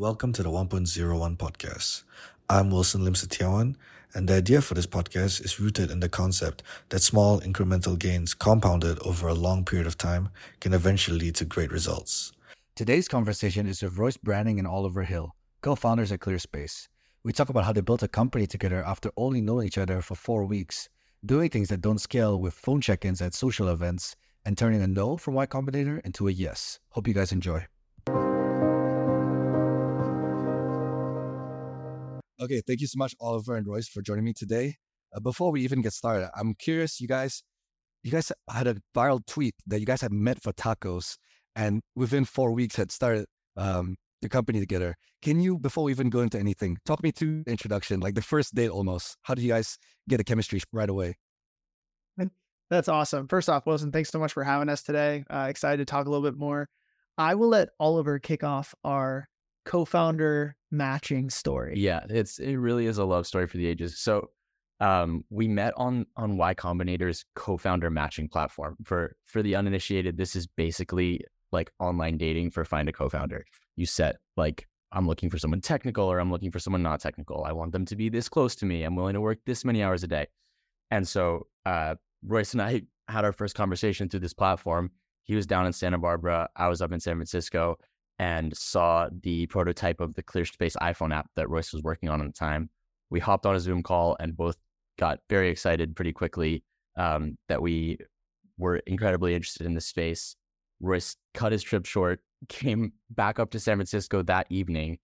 Welcome to the 1.01 podcast. I'm Wilson Lim Setiawan, and the idea for this podcast is rooted in the concept that small incremental gains compounded over a long period of time can eventually lead to great results. Today's conversation is with Royce Branning and Oliver Hill, co founders at ClearSpace. We talk about how they built a company together after only knowing each other for four weeks, doing things that don't scale with phone check ins at social events, and turning a no from Y Combinator into a yes. Hope you guys enjoy. Okay, thank you so much, Oliver and Royce, for joining me today. Uh, before we even get started, I'm curious, you guys, you guys had a viral tweet that you guys had met for tacos, and within four weeks had started um, the company together. Can you, before we even go into anything, talk me through the introduction, like the first date almost? How did you guys get a chemistry right away? That's awesome. First off, Wilson, thanks so much for having us today. Uh, excited to talk a little bit more. I will let Oliver kick off our co-founder matching story. Yeah, it's it really is a love story for the ages. So um, we met on on Y Combinator's co-founder matching platform. For for the uninitiated, this is basically like online dating for find a co-founder. You set like I'm looking for someone technical or I'm looking for someone not technical. I want them to be this close to me. I'm willing to work this many hours a day. And so uh, Royce and I had our first conversation through this platform. He was down in Santa Barbara. I was up in San Francisco and saw the prototype of the ClearSpace iPhone app that Royce was working on at the time. We hopped on a Zoom call and both got very excited pretty quickly um, that we were incredibly interested in the space. Royce cut his trip short, came back up to San Francisco that evening,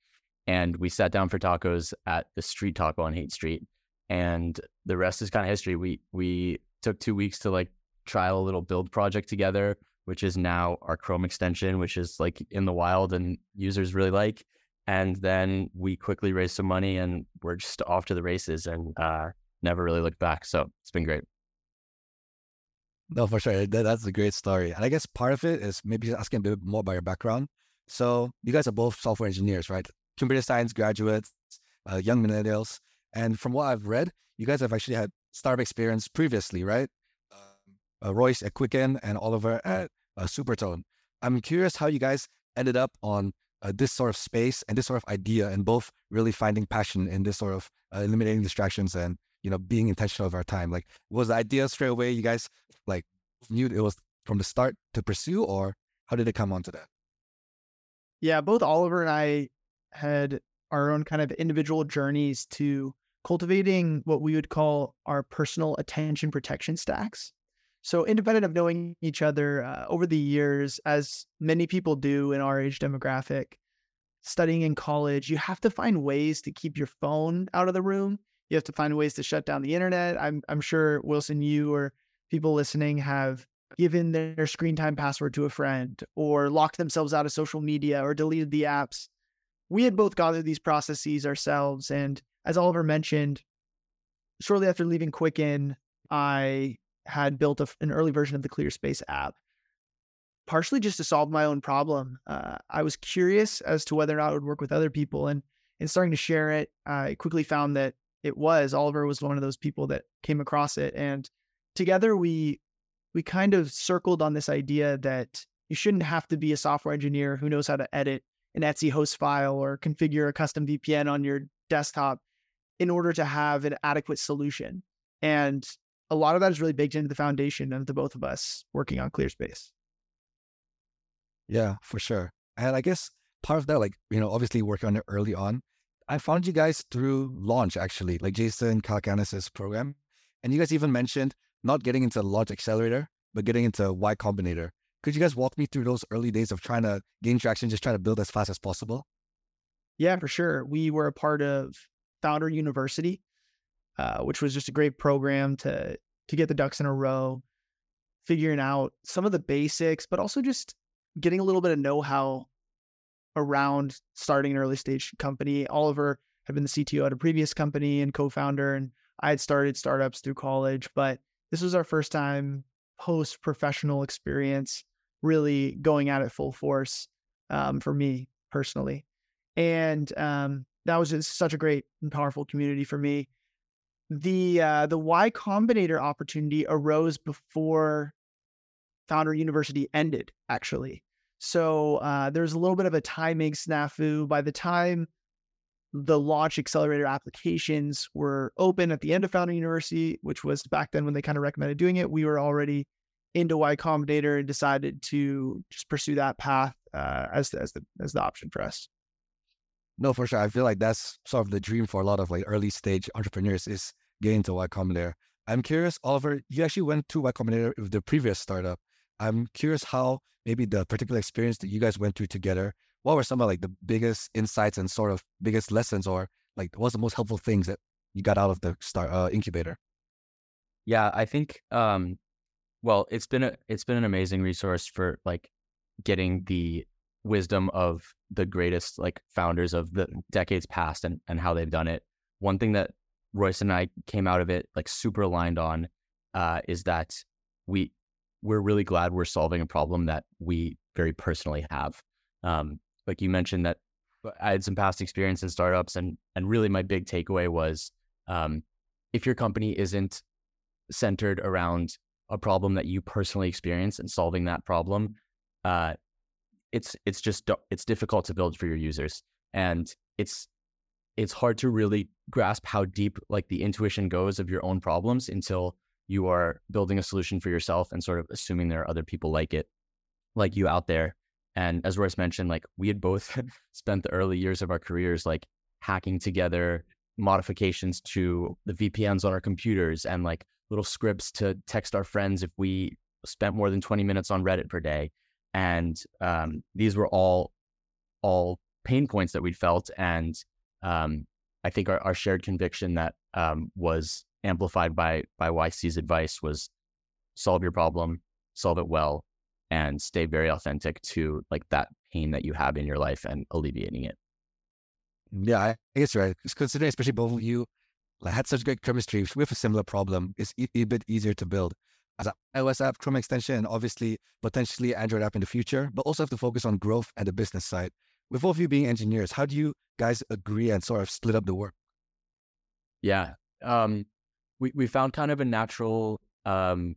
and we sat down for tacos at the Street Taco on Haight Street. And the rest is kind of history. We we took two weeks to like trial a little build project together which is now our Chrome extension, which is like in the wild and users really like. And then we quickly raised some money and we're just off to the races and uh, never really looked back. So it's been great. No, for sure. That, that's a great story. And I guess part of it is maybe asking a bit more about your background. So you guys are both software engineers, right? Computer science graduates, uh, young millennials. And from what I've read, you guys have actually had startup experience previously, right? uh, Royce at Quicken and Oliver at uh, Supertone. I'm curious how you guys ended up on uh, this sort of space and this sort of idea, and both really finding passion in this sort of uh, eliminating distractions and you know being intentional of our time. Like, was the idea straight away you guys like knew it was from the start to pursue, or how did it come onto that? Yeah, both Oliver and I had our own kind of individual journeys to cultivating what we would call our personal attention protection stacks. So, independent of knowing each other uh, over the years, as many people do in our age demographic, studying in college, you have to find ways to keep your phone out of the room. You have to find ways to shut down the internet. I'm, I'm sure, Wilson, you or people listening have given their screen time password to a friend or locked themselves out of social media or deleted the apps. We had both gone through these processes ourselves. And as Oliver mentioned, shortly after leaving Quicken, I had built a, an early version of the ClearSpace app, partially just to solve my own problem. Uh, I was curious as to whether or not it would work with other people, and in starting to share it, I quickly found that it was. Oliver was one of those people that came across it, and together we we kind of circled on this idea that you shouldn't have to be a software engineer who knows how to edit an etc host file or configure a custom VPN on your desktop in order to have an adequate solution. And a lot of that is really baked into the foundation of the both of us working on ClearSpace. Yeah, for sure. And I guess part of that, like, you know, obviously working on it early on, I found you guys through launch actually, like Jason Calacanis's program. And you guys even mentioned not getting into Launch Accelerator, but getting into Y Combinator. Could you guys walk me through those early days of trying to gain traction, just trying to build as fast as possible? Yeah, for sure. We were a part of Founder University, uh, which was just a great program to to get the ducks in a row, figuring out some of the basics, but also just getting a little bit of know-how around starting an early stage company. Oliver had been the CTO at a previous company and co-founder, and I had started startups through college, but this was our first time post professional experience, really going at it full force um, for me personally. And um, that was just such a great and powerful community for me the uh, the Y Combinator opportunity arose before Founder University ended, actually. So uh, there's a little bit of a timing snafu. By the time the launch accelerator applications were open at the end of Founder University, which was back then when they kind of recommended doing it, we were already into Y Combinator and decided to just pursue that path uh, as as the as the option for us. No, for sure. I feel like that's sort of the dream for a lot of like early stage entrepreneurs is getting to Y Combinator. I'm curious, Oliver, you actually went to Y Combinator with the previous startup. I'm curious how maybe the particular experience that you guys went through together, what were some of like the biggest insights and sort of biggest lessons or like what's the most helpful things that you got out of the start uh, incubator? Yeah, I think um well, it's been a it's been an amazing resource for like getting the wisdom of the greatest like founders of the decades past and and how they've done it. One thing that Royce and I came out of it like super aligned on uh, is that we we're really glad we're solving a problem that we very personally have. Um, like you mentioned that I had some past experience in startups, and and really my big takeaway was um, if your company isn't centered around a problem that you personally experience and solving that problem, uh, it's it's just it's difficult to build for your users, and it's it's hard to really grasp how deep like the intuition goes of your own problems until you are building a solution for yourself and sort of assuming there are other people like it, like you out there. And as Royce mentioned, like we had both spent the early years of our careers like hacking together modifications to the VPNs on our computers and like little scripts to text our friends if we spent more than 20 minutes on Reddit per day. And um, these were all all pain points that we'd felt. And um, I think our, our shared conviction that um, was amplified by by YC's advice was solve your problem, solve it well, and stay very authentic to like that pain that you have in your life and alleviating it. Yeah, I guess you're right. Considering especially both of you had such great chemistry with a similar problem, it's a bit easier to build as an iOS app, Chrome extension, and obviously potentially Android app in the future, but also have to focus on growth and the business side. With both of you being engineers, how do you guys agree and sort of split up the work? Yeah. Um, we, we found kind of a natural um,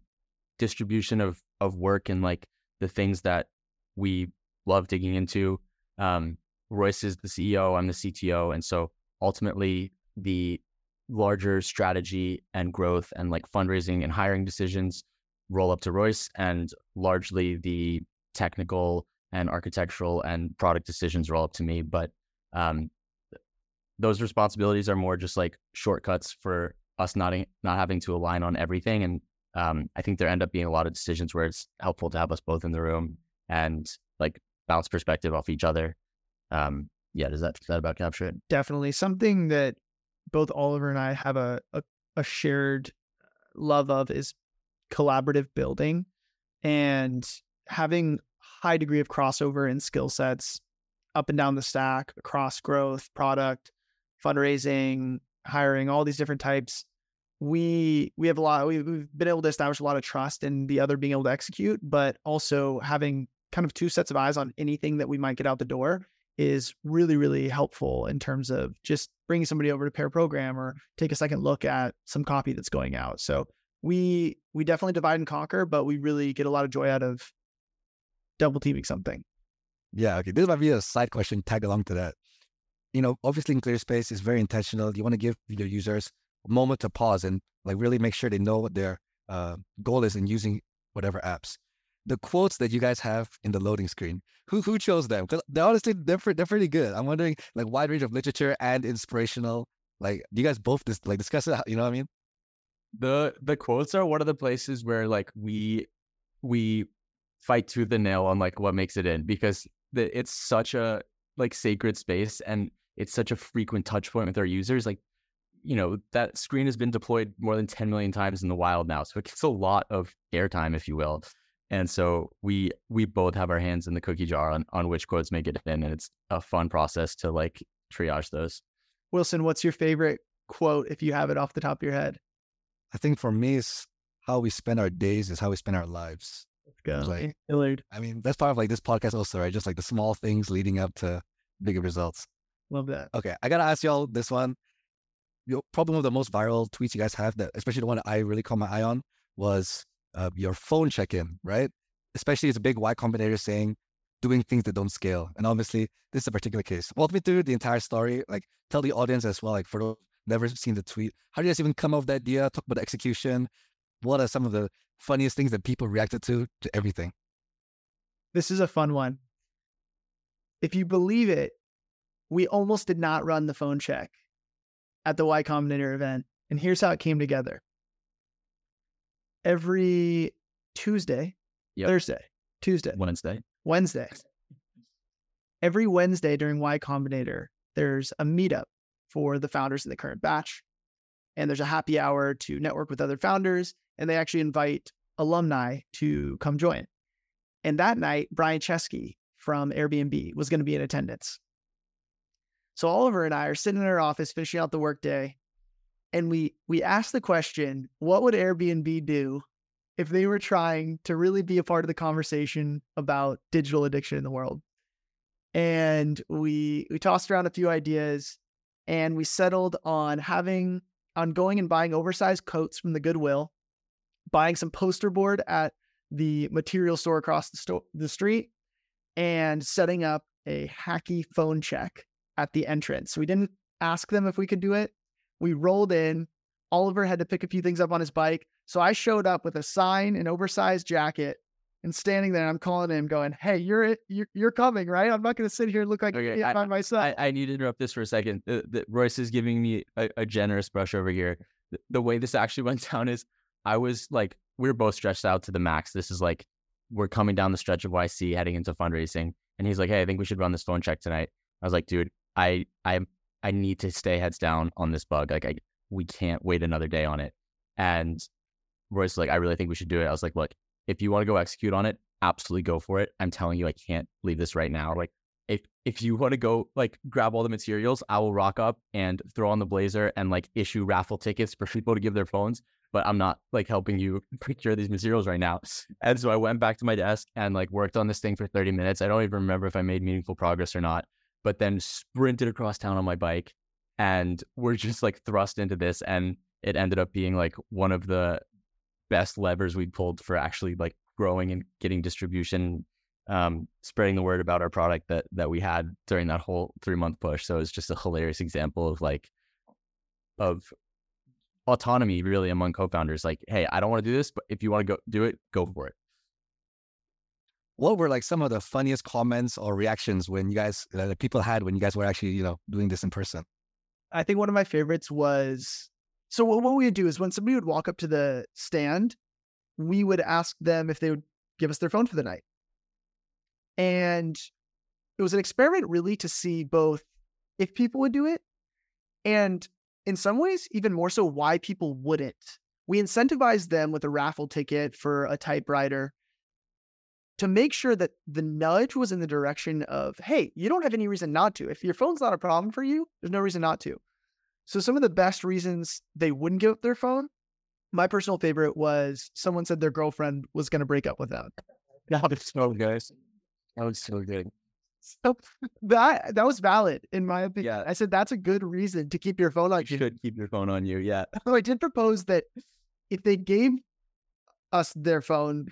distribution of, of work and like the things that we love digging into. Um, Royce is the CEO, I'm the CTO. And so ultimately, the larger strategy and growth and like fundraising and hiring decisions roll up to Royce, and largely the technical and architectural and product decisions roll up to me. But um, those responsibilities are more just like shortcuts for us not not having to align on everything. And um, I think there end up being a lot of decisions where it's helpful to have us both in the room and like bounce perspective off each other. Um, yeah, does that does that about capture it? Definitely something that both Oliver and I have a, a, a shared love of is collaborative building and having high degree of crossover in skill sets up and down the stack across growth, product, fundraising, hiring, all these different types. We we have a lot. We've, been able to establish a lot of trust in the other being able to execute, but also having kind of two sets of eyes on anything that we might get out the door is really really helpful in terms of just bringing somebody over to pair program or take a second look at some copy that's going out. So we we definitely divide and conquer, but we really get a lot of joy out of double teaming something. Yeah, okay. This might be a side question tag along to that. You know, obviously in ClearSpace is very intentional. You want to give your users a moment to pause and like really make sure they know what their uh, goal is in using whatever apps. The quotes that you guys have in the loading screen, who who chose them? Because they're honestly they're, they're pretty good. I'm wondering like wide range of literature and inspirational. Like, do you guys both like discuss it? You know what I mean? The the quotes are one of the places where like we we fight to the nail on like what makes it in because the, it's such a like sacred space and it's such a frequent touch point with our users. Like, you know, that screen has been deployed more than 10 million times in the wild now. So it gets a lot of airtime, if you will. And so we we both have our hands in the cookie jar on, on which quotes make it in. And it's a fun process to like triage those. Wilson, what's your favorite quote if you have it off the top of your head? I think for me, it's how we spend our days is how we spend our lives. Let's go. Like, Dillard. I mean, that's part of like this podcast also, right? Just like the small things leading up to bigger results. Love that. Okay, I gotta ask y'all this one. Your probably one of the most viral tweets you guys have that, especially the one that I really caught my eye on, was uh, your phone check-in, right? Especially it's a big Y Combinator saying doing things that don't scale. And obviously, this is a particular case. Walk me through the entire story. Like, tell the audience as well. Like, for those never seen the tweet, how do you guys even come up with the idea? Talk about the execution. What are some of the funniest things that people reacted to to everything? This is a fun one. If you believe it, we almost did not run the phone check at the Y Combinator event. And here's how it came together. Every Tuesday, Yep. Thursday, Tuesday, Wednesday. Wednesday. Every Wednesday during Y Combinator, there's a meetup for the founders in the current batch. And there's a happy hour to network with other founders. And they actually invite alumni to come join. And that night, Brian Chesky from Airbnb was going to be in attendance. So Oliver and I are sitting in our office finishing out the workday, and we we asked the question, what would Airbnb do if they were trying to really be a part of the conversation about digital addiction in the world? And we we tossed around a few ideas and we settled on having on going and buying oversized coats from the Goodwill, buying some poster board at the material store across the, sto- the street, and setting up a hacky phone check at the entrance. We didn't ask them if we could do it. We rolled in. Oliver had to pick a few things up on his bike. So I showed up with a sign, an oversized jacket, and standing there. I'm calling him, going, "Hey, you're you're, you're coming, right? I'm not going to sit here and look like Okay, idiot by myself." I, I need to interrupt this for a second. The, the, Royce is giving me a, a generous brush over here. The, the way this actually went down is I was like, we are both stretched out to the max. This is like, we're coming down the stretch of YC heading into fundraising. And he's like, hey, I think we should run this phone check tonight. I was like, dude, I, I, I need to stay heads down on this bug. Like, I, we can't wait another day on it. And Royce was like, I really think we should do it. I was like, look, if you want to go execute on it, absolutely go for it. I'm telling you, I can't leave this right now. Like, if if you want to go like grab all the materials, I will rock up and throw on the blazer and like issue raffle tickets for people to give their phones. But I'm not like helping you procure these materials right now. And so I went back to my desk and like worked on this thing for 30 minutes. I don't even remember if I made meaningful progress or not, but then sprinted across town on my bike and we're just like thrust into this. And it ended up being like one of the best levers we pulled for actually like growing and getting distribution um, spreading the word about our product that that we had during that whole three month push. So it's just a hilarious example of like of autonomy really among co-founders. Like, hey, I don't want to do this, but if you want to go do it, go for it. What were like some of the funniest comments or reactions when you guys uh, that people had when you guys were actually you know doing this in person? I think one of my favorites was so what, what we would do is when somebody would walk up to the stand, we would ask them if they would give us their phone for the night. And it was an experiment really to see both if people would do it and in some ways even more so why people wouldn't. We incentivized them with a raffle ticket for a typewriter to make sure that the nudge was in the direction of, hey, you don't have any reason not to. If your phone's not a problem for you, there's no reason not to. So some of the best reasons they wouldn't give up their phone, my personal favorite was someone said their girlfriend was going to break up with them. That was so good. That was so good. So that that was valid in my opinion. Yeah. I said that's a good reason to keep your phone on You you. should keep your phone on you. Yeah. Although I did propose that if they gave us their phone,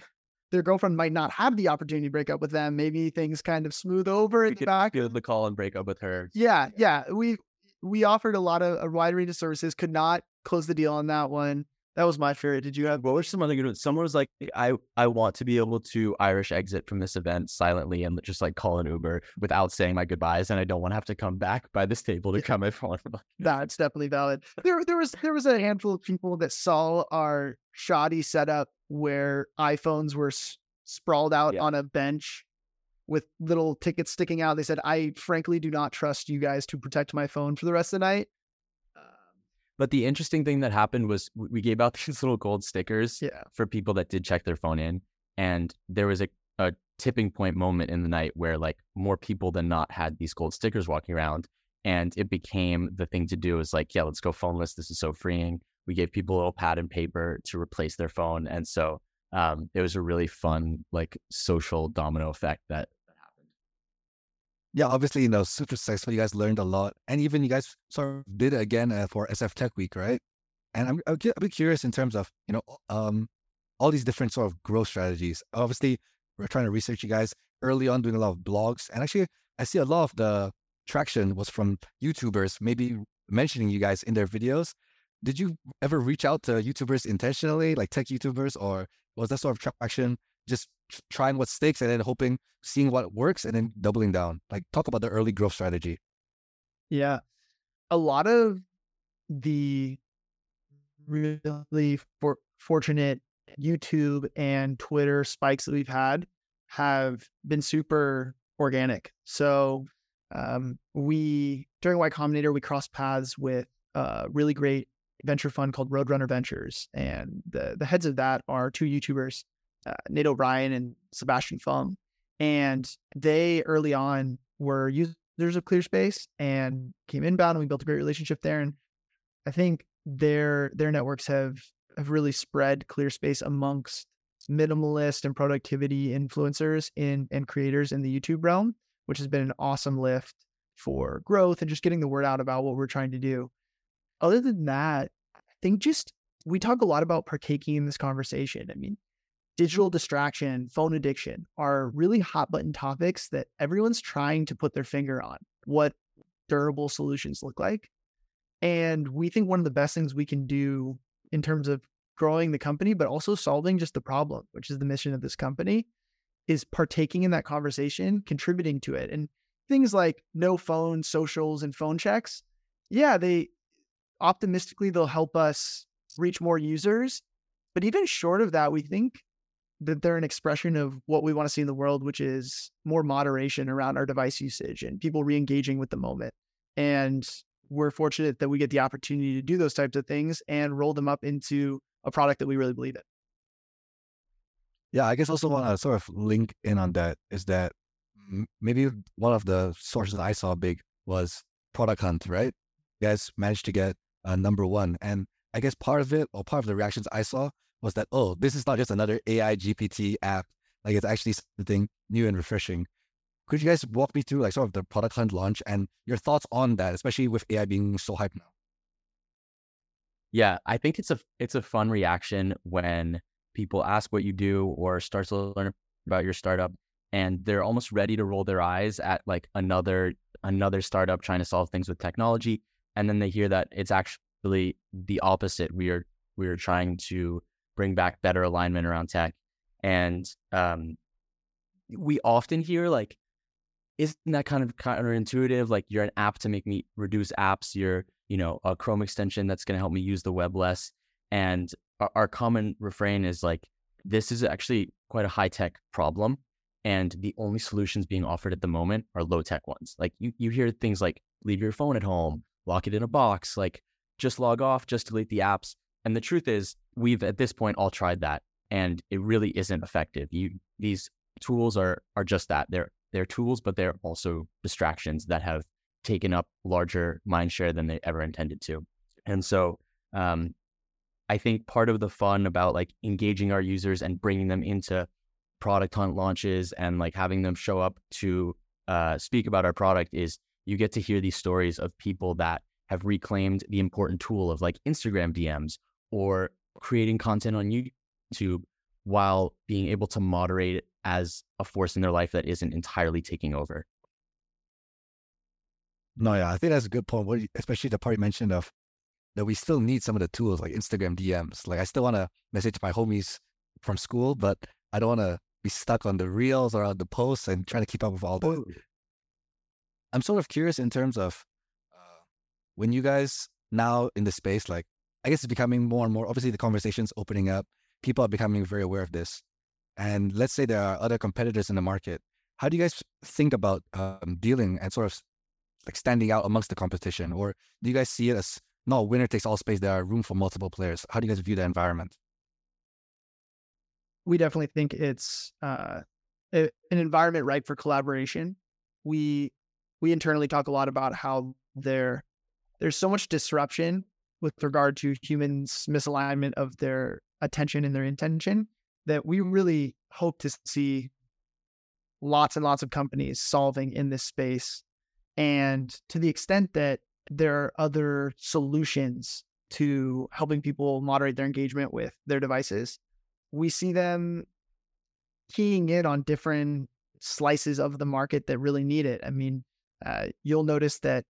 their girlfriend might not have the opportunity to break up with them. Maybe things kind of smooth over We in the back. the call and break up with her. Yeah, yeah. We we offered a lot of a wide range of services. Could not close the deal on that one. That was my favorite. Did you have? What were some other good ones? Someone was like, I, I want to be able to Irish exit from this event silently and just like call an Uber without saying my goodbyes. And I don't want to have to come back by this table to grab my phone. That's definitely valid. There, there was there was a handful of people that saw our shoddy setup where iPhones were s- sprawled out Yeah. on a bench with little tickets sticking out. They said, "I frankly do not trust you guys to protect my phone for the rest of the night." Um, But the interesting thing that happened was we gave out these little gold stickers yeah, for people that did check their phone in. And there was a, a tipping point moment in the night where like more people than not had these gold stickers walking around. And it became the thing to do is like, yeah, let's go phoneless. This is so freeing. We gave people a little pad and paper to replace their phone. And so um, it was a really fun, like social domino effect that. Yeah, obviously, you know, super successful. You guys learned a lot, and even you guys sort of did it again uh, for SF Tech Week, right? And I'm a bit curious in terms of you know, um, all these different sort of growth strategies. Obviously, we're trying to research you guys. early on doing a lot of blogs, and actually, I see a lot of the traction was from YouTubers, maybe mentioning you guys in their videos. Did you ever reach out to YouTubers intentionally, like tech YouTubers, or was that sort of traction just trying what sticks and then hoping, seeing what works, and then doubling down? Like, talk about the early growth strategy. Yeah, a lot of the really for, fortunate YouTube and Twitter spikes that we've had have been super organic. So um, we during Y Combinator we crossed paths with a really great venture fund called Roadrunner Ventures, and the the heads of that are two YouTubers, uh, Nate O'Brien and Sebastian Fung, and they early on were users of ClearSpace and came inbound, and we built a great relationship there. And I think their their networks have have really spread ClearSpace amongst minimalist and productivity influencers in and creators in the YouTube realm, which has been an awesome lift for growth and just getting the word out about what we're trying to do. Other than that, I think just we talk a lot about partaking in this conversation. I mean, digital distraction, phone addiction are really hot button topics that everyone's trying to put their finger on what durable solutions look like. And we think one of the best things we can do in terms of growing the company, but also solving just the problem, which is the mission of this company, is partaking in that conversation, contributing to it. And things like no phone, socials, and phone checks, yeah, they optimistically they'll help us reach more users. But even short of that, we think that they're an expression of what we want to see in the world, which is more moderation around our device usage and people re-engaging with the moment. And we're fortunate that we get the opportunity to do those types of things and roll them up into a product that we really believe in. Yeah, I guess also want to sort of link in on that is that maybe one of the sources I saw big was Product Hunt, right? You guys managed to get uh, number one. And I guess part of it or part of the reactions I saw was that, oh, this is not just another AI GPT app. Like it's actually something new and refreshing. Could you guys walk me through like sort of the product hunt launch and your thoughts on that, especially with AI being so hyped now? Yeah, I think it's a it's a fun reaction when people ask what you do or start to learn about your startup and they're almost ready to roll their eyes at like another another startup trying to solve things with technology and then they hear that it's actually the opposite we are we are trying to bring back better alignment around tech and um, we often hear like isn't that kind of counterintuitive? Like you're an app to make me reduce apps. You're, you know, a Chrome extension that's going to help me use the web less. And our, our common refrain is like, this is actually quite a high tech problem. And the only solutions being offered at the moment are low tech ones. Like you, you hear things like leave your phone at home, lock it in a box, like just log off, just delete the apps. And the truth is, we've at this point all tried that, and it really isn't effective. You these tools are are just that. They're they're tools, but they're also distractions that have taken up larger mind share than they ever intended to. And so um, I think part of the fun about like engaging our users and bringing them into product hunt launches and like having them show up to uh, speak about our product is you get to hear these stories of people that have reclaimed the important tool of like Instagram DMs or creating content on YouTube while being able to moderate it as a force in their life that isn't entirely taking over. No, yeah, I think that's a good point. What, especially the part you mentioned of that we still need some of the tools like Instagram DMs. Like I still want to message my homies from school, but I don't want to be stuck on the reels or on the posts and trying to keep up with all that. I'm sort of curious in terms of uh, when you guys now in the space, like I guess it's becoming more and more. Obviously, the conversation's opening up. People are becoming very aware of this and let's say there are other competitors in the market, how do you guys think about um, dealing and sort of like standing out amongst the competition? Or do you guys see it as no winner takes all space? There are room for multiple players. How do you guys view the environment? We definitely think it's uh, an environment ripe for collaboration. We we internally talk a lot about how there there's so much disruption with regard to humans' misalignment of their attention and their intention that we really hope to see lots and lots of companies solving in this space. And to the extent that there are other solutions to helping people moderate their engagement with their devices, we see them keying in on different slices of the market that really need it. I mean, uh, you'll notice that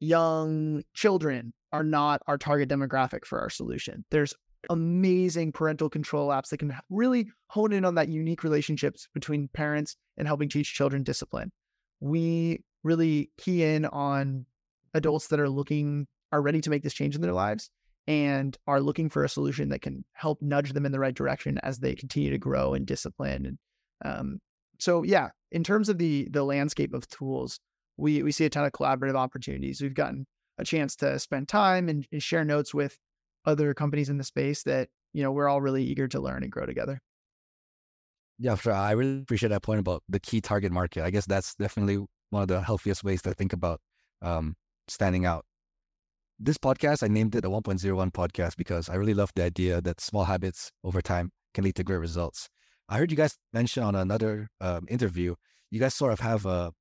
young children are not our target demographic for our solution. There's amazing parental control apps that can really hone in on that unique relationships between parents and helping teach children discipline. We really key in on adults that are looking are ready to make this change in their lives and are looking for a solution that can help nudge them in the right direction as they continue to grow and discipline and um, so yeah in terms of the the landscape of tools we we see a ton of collaborative opportunities we've gotten a chance to spend time and, and share notes with other companies in the space that you know we're all really eager to learn and grow together yeah sure i really appreciate that point about the key target market i guess that's definitely one of the healthiest ways to think about um, standing out this podcast, I named it a 1.01 podcast because I really love the idea that small habits over time can lead to great results. I heard you guys mention on another um, interview, you guys sort of have a,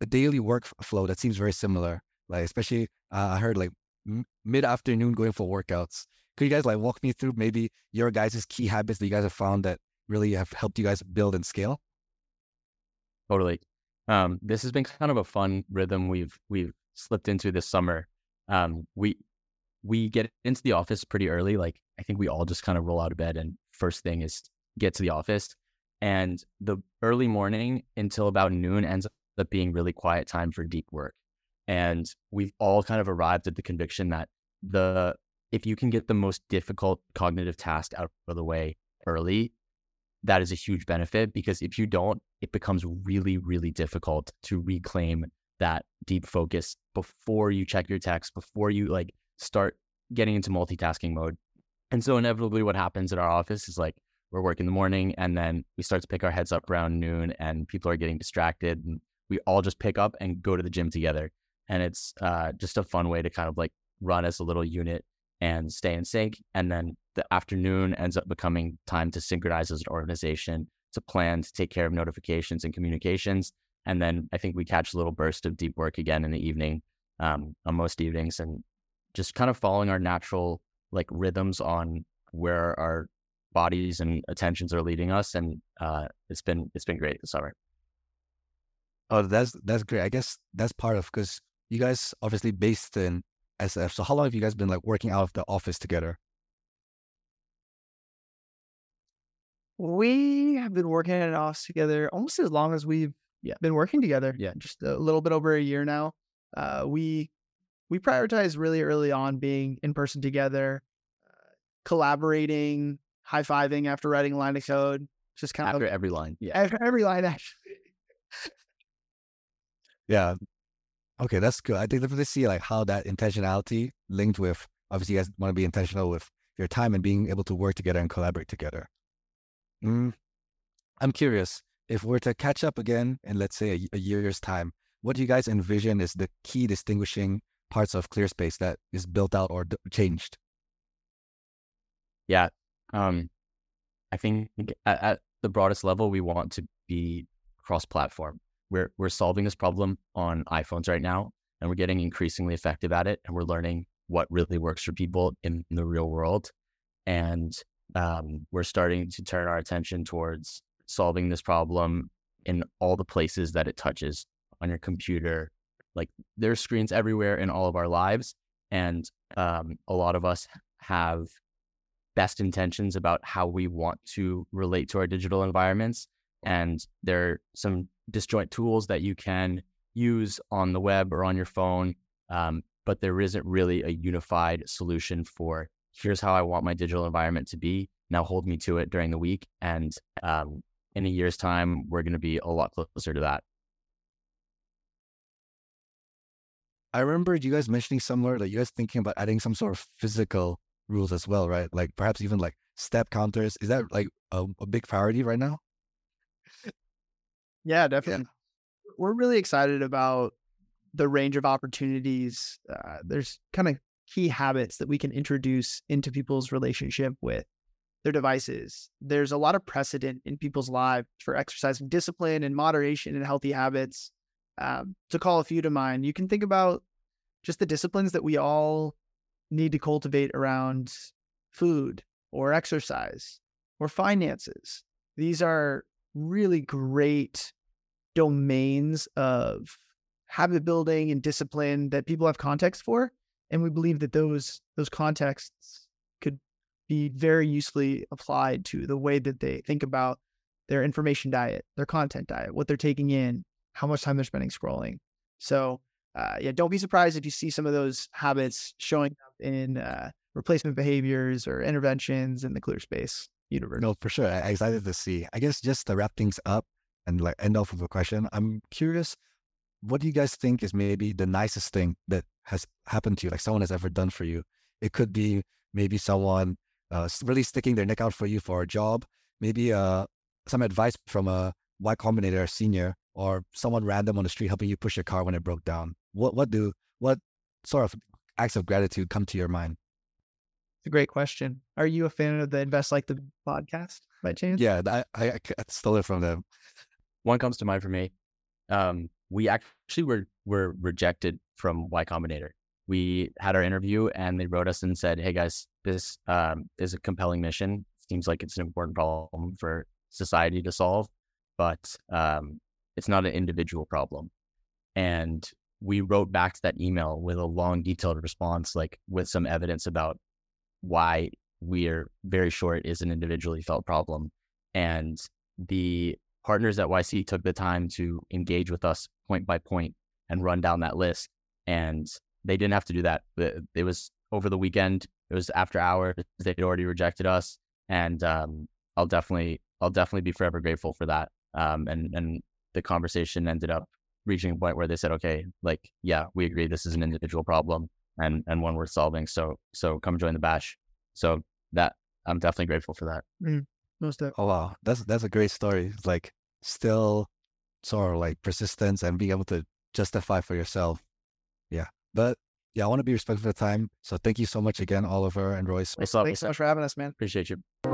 a daily workflow that seems very similar. Like, especially, uh, I heard like m- mid afternoon going for workouts. Could you guys like walk me through maybe your guys' key habits that you guys have found that really have helped you guys build and scale? Totally. Um, this has been kind of a fun rhythm we've we've slipped into this summer um, we we get into the office pretty early. Like I think we all just kind of roll out of bed and first thing is get to the office. And the early morning until about noon ends up being really quiet time for deep work. And we've all kind of arrived at the conviction that the if you can get the most difficult cognitive task out of the way early, that is a huge benefit because if you don't, it becomes really, really difficult to reclaim that deep focus before you check your text, before you like start getting into multitasking mode. And so inevitably what happens at our office is like we're working in the morning and then we start to pick our heads up around noon and people are getting distracted and we all just pick up and go to the gym together. And it's uh, just a fun way to kind of like run as a little unit and stay in sync. And then the afternoon ends up becoming time to synchronize as an organization, to plan, to take care of notifications and communications. And then I think we catch a little burst of deep work again in the evening, um, on most evenings, and just kind of following our natural like rhythms on where our bodies and attentions are leading us. And uh, it's been it's been great this summer. Oh, that's that's great. I guess that's part of because you guys obviously based in SF. So how long have you guys been like working out of the office together? We have been working in an office together almost as long as we've yeah, been working together. Yeah, just a little bit over a year now. Uh, we we prioritize really early on being in person together, uh, collaborating, high fiving after writing a line of code. Just kind after of every line. Yeah, after every line actually. yeah. Okay, that's good. I definitely see like how that intentionality linked with obviously you guys want to be intentional with your time and being able to work together and collaborate together. Mm. I'm curious if we're to catch up again in let's say a, a year's time, what do you guys envision is the key distinguishing parts of ClearSpace that is built out or d- changed? Yeah, um, I think at, at the broadest level, we want to be cross-platform. We're we're solving this problem on iPhones right now, and we're getting increasingly effective at it, and we're learning what really works for people in the real world, and um, we're starting to turn our attention towards solving this problem in all the places that it touches on your computer. Like there's screens everywhere in all of our lives. And um, a lot of us have best intentions about how we want to relate to our digital environments. And there are some disjoint tools that you can use on the web or on your phone. Um, but there isn't really a unified solution for here's how I want my digital environment to be. Now hold me to it during the week. And um, in a year's time, we're going to be a lot closer to that. I remember you guys mentioning somewhere that you guys thinking about adding some sort of physical rules as well, right? Like perhaps even like step counters. Is that like a, a big priority right now? Yeah, definitely. Yeah. We're really excited about the range of opportunities. Uh, there's kind of key habits that we can introduce into people's relationship with their devices. There's a lot of precedent in people's lives for exercising discipline and moderation and healthy habits. Um, to call a few to mind, you can think about just the disciplines that we all need to cultivate around food or exercise or finances. These are really great domains of habit building and discipline that people have context for. And we believe that those those contexts could be very usefully applied to the way that they think about their information diet, their content diet, what they're taking in, how much time they're spending scrolling. So uh, yeah, don't be surprised if you see some of those habits showing up in uh, replacement behaviors or interventions in the ClearSpace universe. No, for sure. I'm excited to see. I guess just to wrap things up and like end off with a question, I'm curious, what do you guys think is maybe the nicest thing that has happened to you, like someone has ever done for you? It could be maybe someone uh, really sticking their neck out for you for a job, maybe uh, some advice from a Y Combinator senior or someone random on the street helping you push your car when it broke down. What what do what sort of acts of gratitude come to your mind? It's a great question. Are you a fan of the Invest Like the podcast by chance? Yeah, I, I, I stole it from them. One comes to mind for me. Um, we actually were were rejected from Y Combinator. We had our interview and they wrote us and said, "Hey guys, this um, is a compelling mission. Seems like it's an important problem for society to solve, but um, it's not an individual problem." And we wrote back to that email with a long, detailed response, like with some evidence about why we're very short is an individually felt problem. And the partners at YC took the time to engage with us point by point and run down that list. And they didn't have to do that. It was over the weekend. It was after hours. They'd already rejected us, and um, I'll definitely, I'll definitely be forever grateful for that. Um, and and the conversation ended up reaching a point where they said, okay, like, yeah, we agree this is an individual problem and and one worth solving. So so come join the bash. So that I'm definitely grateful for that. Mm, most definitely. Oh wow, that's that's a great story. It's like still sort of like persistence and being able to justify for yourself. Yeah, but yeah, I want to be respectful of the time. So thank you so much again, Oliver and Royce. Thanks so much for having us, man. Appreciate you.